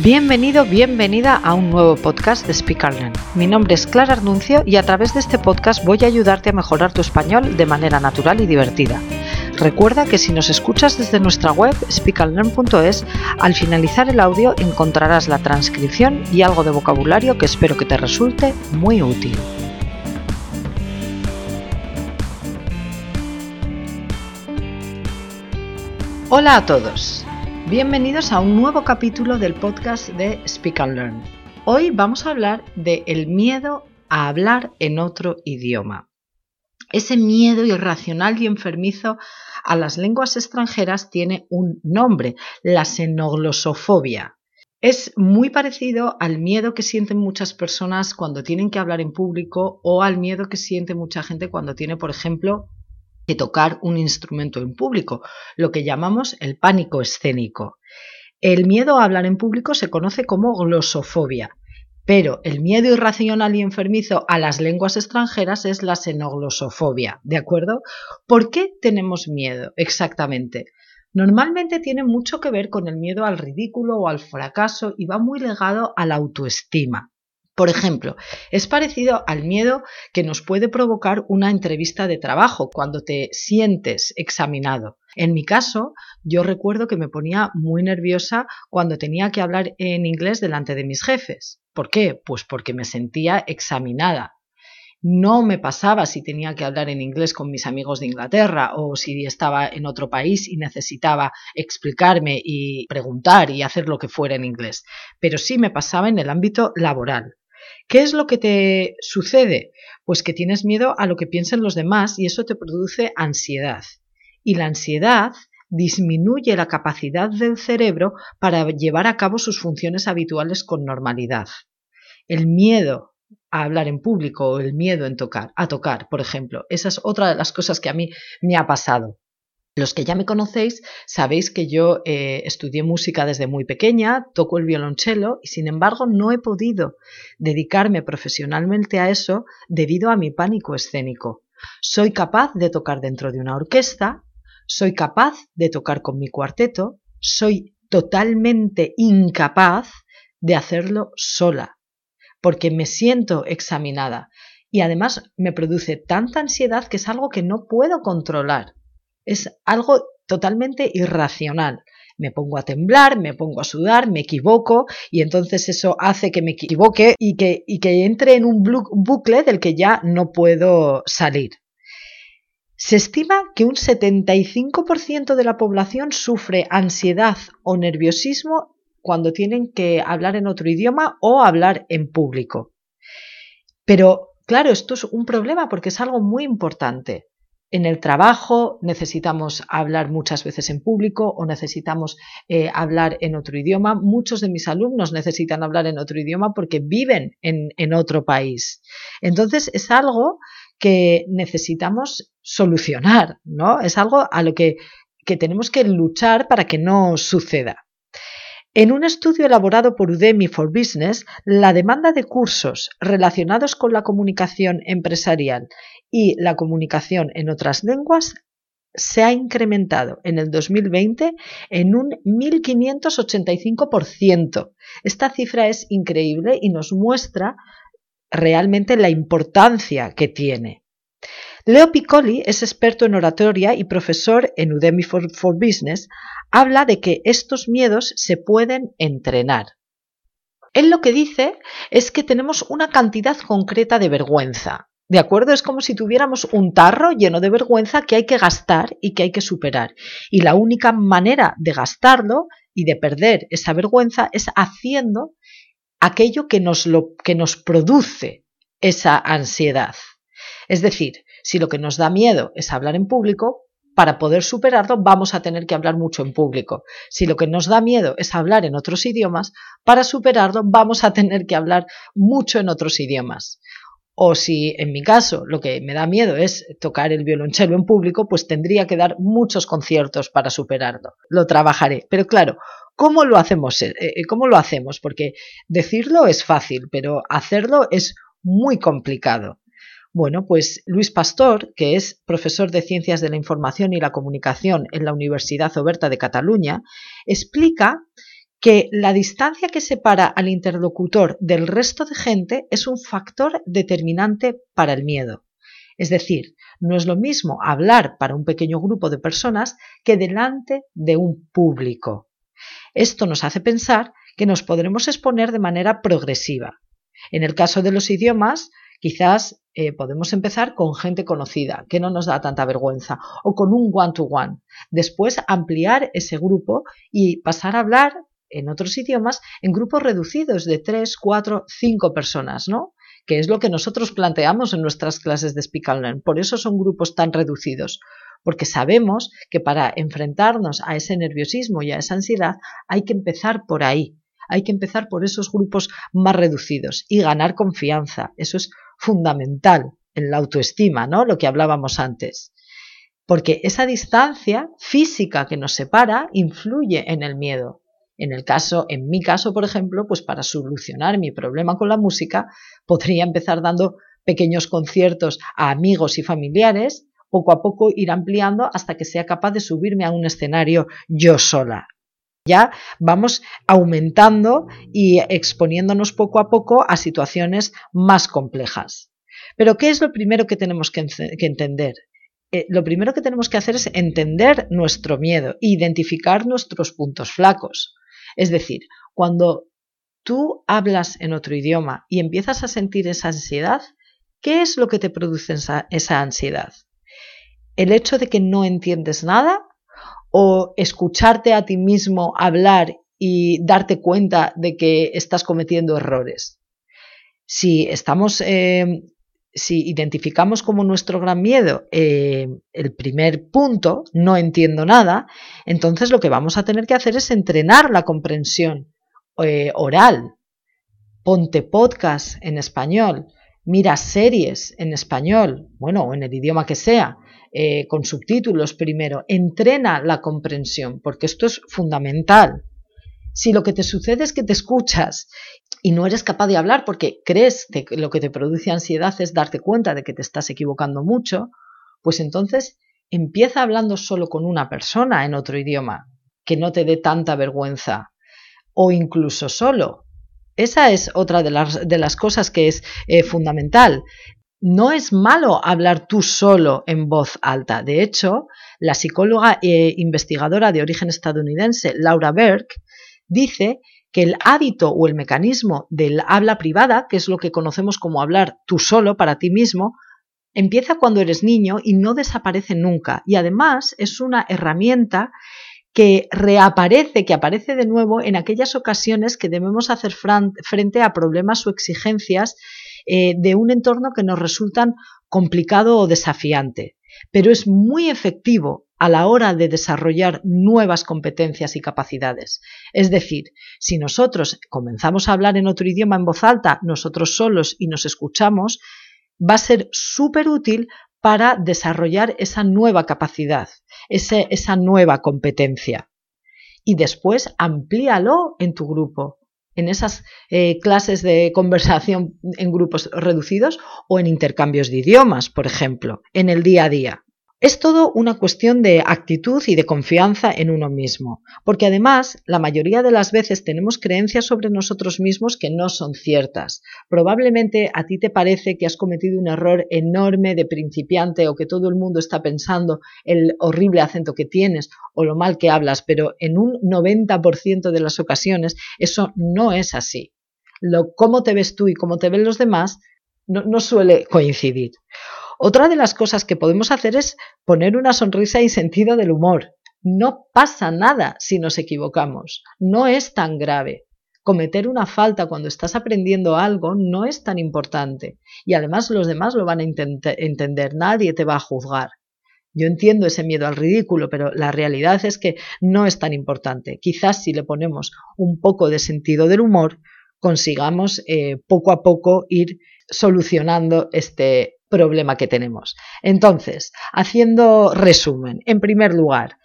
Bienvenido, bienvenida a un nuevo podcast de Speak Learn. Mi nombre es Clara Arnuncio y a través de este podcast voy a ayudarte a mejorar tu español de manera natural y divertida. Recuerda que si nos escuchas desde nuestra web speakandlearn.es, al finalizar el audio encontrarás la transcripción y algo de vocabulario que espero que te resulte muy útil. Hola a todos. Bienvenidos a un nuevo capítulo del podcast de Speak and Learn. Hoy vamos a hablar de el miedo a hablar en otro idioma. Ese miedo irracional y enfermizo a las lenguas extranjeras tiene un nombre, la xenoglosofobia. Es muy parecido al miedo que sienten muchas personas cuando tienen que hablar en público o al miedo que siente mucha gente cuando tiene, por ejemplo, tocar un instrumento en público, lo que llamamos el pánico escénico. El miedo a hablar en público se conoce como glosofobia, pero el miedo irracional y enfermizo a las lenguas extranjeras es la xenoglosofobia, ¿de acuerdo? ¿Por qué tenemos miedo exactamente? Normalmente tiene mucho que ver con el miedo al ridículo o al fracaso y va muy ligado a la autoestima. Por ejemplo, es parecido al miedo que nos puede provocar una entrevista de trabajo cuando te sientes examinado. En mi caso, yo recuerdo que me ponía muy nerviosa cuando tenía que hablar en inglés delante de mis jefes. ¿Por qué? Pues porque me sentía examinada. No me pasaba si tenía que hablar en inglés con mis amigos de Inglaterra o si estaba en otro país y necesitaba explicarme y preguntar y hacer lo que fuera en inglés. Pero sí me pasaba en el ámbito laboral. ¿Qué es lo que te sucede? Pues que tienes miedo a lo que piensen los demás y eso te produce ansiedad. Y la ansiedad disminuye la capacidad del cerebro para llevar a cabo sus funciones habituales con normalidad. El miedo a hablar en público o el miedo tocar, a tocar, por ejemplo, esa es otra de las cosas que a mí me ha pasado. Los que ya me conocéis sabéis que yo eh, estudié música desde muy pequeña, toco el violonchelo y sin embargo no he podido dedicarme profesionalmente a eso debido a mi pánico escénico. Soy capaz de tocar dentro de una orquesta, soy capaz de tocar con mi cuarteto, soy totalmente incapaz de hacerlo sola, porque me siento examinada y además me produce tanta ansiedad que es algo que no puedo controlar es algo totalmente irracional. Me pongo a temblar, me pongo a sudar, me equivoco y entonces eso hace que me equivoque y que, y que entre en un bucle del que ya no puedo salir. Se estima que un 75% de la población sufre ansiedad o nerviosismo cuando tienen que hablar en otro idioma o hablar en público. Pero claro, esto es un problema porque es algo muy importante. En el trabajo necesitamos hablar muchas veces en público o necesitamos eh, hablar en otro idioma. Muchos de mis alumnos necesitan hablar en otro idioma porque viven en, en otro país. Entonces es algo que necesitamos solucionar, ¿no? Es algo a lo que, que tenemos que luchar para que no suceda. En un estudio elaborado por Udemy for Business, la demanda de cursos relacionados con la comunicación empresarial y la comunicación en otras lenguas se ha incrementado en el 2020 en un 1.585%. Esta cifra es increíble y nos muestra realmente la importancia que tiene. Leo Piccoli es experto en oratoria y profesor en Udemy for, Business. Habla de que estos miedos se pueden entrenar. Él lo que dice es que tenemos una cantidad concreta de vergüenza. ¿De acuerdo? Es como si tuviéramos un tarro lleno de vergüenza que hay que gastar y que hay que superar. Y la única manera de gastarlo y de perder esa vergüenza es haciendo aquello que nos, lo, que nos produce esa ansiedad. Es decir, si lo que nos da miedo es hablar en público, para poder superarlo vamos a tener que hablar mucho en público. Si lo que nos da miedo es hablar en otros idiomas, para superarlo vamos a tener que hablar mucho en otros idiomas. O si en mi caso lo que me da miedo es tocar el violonchelo en público, pues tendría que dar muchos conciertos para superarlo. Lo trabajaré. Pero claro, ¿cómo lo hacemos? Eh, eh, ¿Cómo lo hacemos? Porque decirlo es fácil, pero hacerlo es muy complicado. Bueno, pues Luis Pastor, que es profesor de Ciencias de la Información y la Comunicación en la Universidad Oberta de Cataluña, explica que la distancia que separa al interlocutor del resto de gente es un factor determinante para el miedo. Es decir, no es lo mismo hablar para un pequeño grupo de personas que delante de un público. Esto nos hace pensar que nos podremos exponer de manera progresiva. En el caso de los idiomas, quizás eh, podemos empezar con gente conocida, que no nos da tanta vergüenza, o con un one-to-one. Después ampliar ese grupo y pasar a hablar en otros idiomas en grupos reducidos de 3, 4, 5 personas, ¿no? Que es lo que nosotros planteamos en nuestras clases de Speak and Learn. Por eso son grupos tan reducidos, porque sabemos que para enfrentarnos a ese nerviosismo y a esa ansiedad hay que empezar por ahí, hay que empezar por esos grupos más reducidos y ganar confianza. Eso es fundamental en la autoestima, ¿no? Lo que hablábamos antes. Porque esa distancia física que nos separa influye en el miedo. En el caso, en mi caso, por ejemplo, pues para solucionar mi problema con la música, podría empezar dando pequeños conciertos a amigos y familiares, poco a poco ir ampliando hasta que sea capaz de subirme a un escenario yo sola. Ya vamos aumentando y exponiéndonos poco a poco a situaciones más complejas. Pero ¿qué es lo primero que tenemos que, entender? Eh, lo primero que tenemos que hacer es entender nuestro miedo, identificar nuestros puntos flacos. Es decir, cuando tú hablas en otro idioma y empiezas a sentir esa ansiedad, ¿qué es lo que te produce esa ansiedad? ¿El hecho de que no entiendes nada o escucharte a ti mismo hablar y darte cuenta de que estás cometiendo errores. Si estamos, eh, si identificamos como nuestro gran miedo eh, el primer punto, no entiendo nada, entonces lo que vamos a tener que hacer es entrenar la comprensión eh, oral. Ponte podcast en español, mira series en español, bueno, o en el idioma que sea, eh, con subtítulos primero, entrena la comprensión, porque esto es fundamental. Si lo que te sucede es que te escuchas y no eres capaz de hablar porque crees que lo que te produce ansiedad es darte cuenta de que te estás equivocando mucho, pues entonces empieza hablando solo con una persona en otro idioma, que no te dé tanta vergüenza, o incluso solo. Esa es otra de las, de las cosas que es eh, fundamental. No es malo hablar tú solo en voz alta. De hecho, la psicóloga e investigadora de origen estadounidense Laura Berg dice que el hábito o el mecanismo del habla privada, que es lo que conocemos como hablar tú solo para ti mismo, empieza cuando eres niño y no desaparece nunca. Y además es una herramienta que reaparece, que aparece de nuevo en aquellas ocasiones que debemos hacer frente a problemas o exigencias eh, de un entorno que nos resultan complicado o desafiante, pero es muy efectivo a la hora de desarrollar nuevas competencias y capacidades. Es decir, si nosotros comenzamos a hablar en otro idioma en voz alta, nosotros solos y nos escuchamos, va a ser súper útil para desarrollar esa nueva capacidad, esa nueva competencia. Y después amplíalo en tu grupo en esas eh, clases de conversación en grupos reducidos o en intercambios de idiomas, por ejemplo, en el día a día. Es todo una cuestión de actitud y de confianza en uno mismo, porque además la mayoría de las veces tenemos creencias sobre nosotros mismos que no son ciertas. Probablemente a ti te parece que has cometido un error enorme de principiante o que todo el mundo está pensando el horrible acento que tienes o lo mal que hablas, pero en un 90% de las ocasiones eso no es así. Lo cómo te ves tú y cómo te ven los demás no suele coincidir. Otra de las cosas que podemos hacer es poner una sonrisa y sentido del humor. No pasa nada si nos equivocamos, no es tan grave. Cometer una falta cuando estás aprendiendo algo no es tan importante y además los demás lo van a entender, nadie te va a juzgar. Yo entiendo ese miedo al ridículo, pero la realidad es que no es tan importante. Quizás si le ponemos un poco de sentido del humor, consigamos eh, poco a poco ir solucionando este, problema que tenemos. Entonces, haciendo resumen, en primer lugar,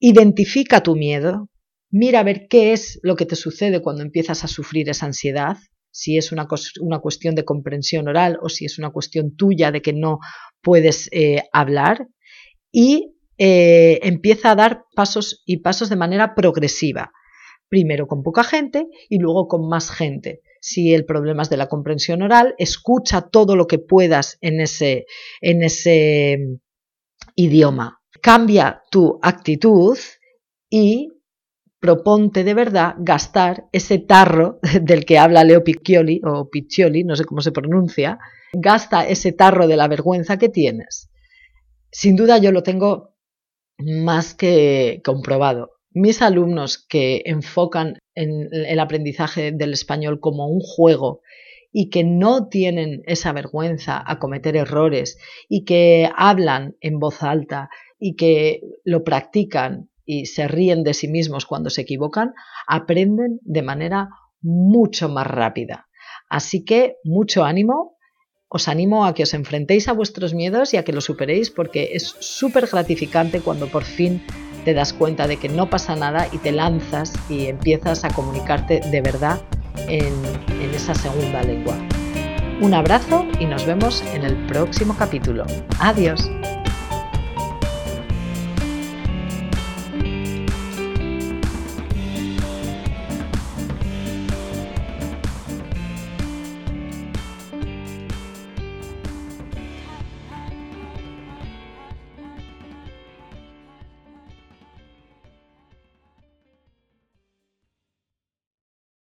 identifica tu miedo, mira a ver qué es lo que te sucede cuando empiezas a sufrir esa ansiedad, si es una, una cuestión de comprensión oral o si es una cuestión tuya de que no puedes eh, hablar, y eh, empieza a dar pasos y pasos de manera progresiva. primero con poca gente y luego con más gente. Si el problema es de la comprensión oral, escucha todo lo que puedas en ese, en ese mm, idioma. Cambia tu actitud y proponte de verdad gastar ese tarro del que habla Leo Piccioli o Piccioli, no sé cómo se pronuncia, gasta ese tarro de la vergüenza que tienes. Sin duda yo lo tengo más que comprobado. Mis alumnos que enfocan en el aprendizaje del español como un juego y que no tienen esa vergüenza a cometer errores y que hablan en voz alta y que lo practican y se ríen de sí mismos cuando se equivocan, aprenden de manera mucho más rápida. Así que mucho ánimo, os animo a que os enfrentéis a vuestros miedos y a que los superéis porque es súper gratificante cuando por fin te das cuenta de que no pasa nada y te lanzas y empiezas a comunicarte de verdad en, esa segunda lengua. Un abrazo y nos vemos en el próximo capítulo. Adiós.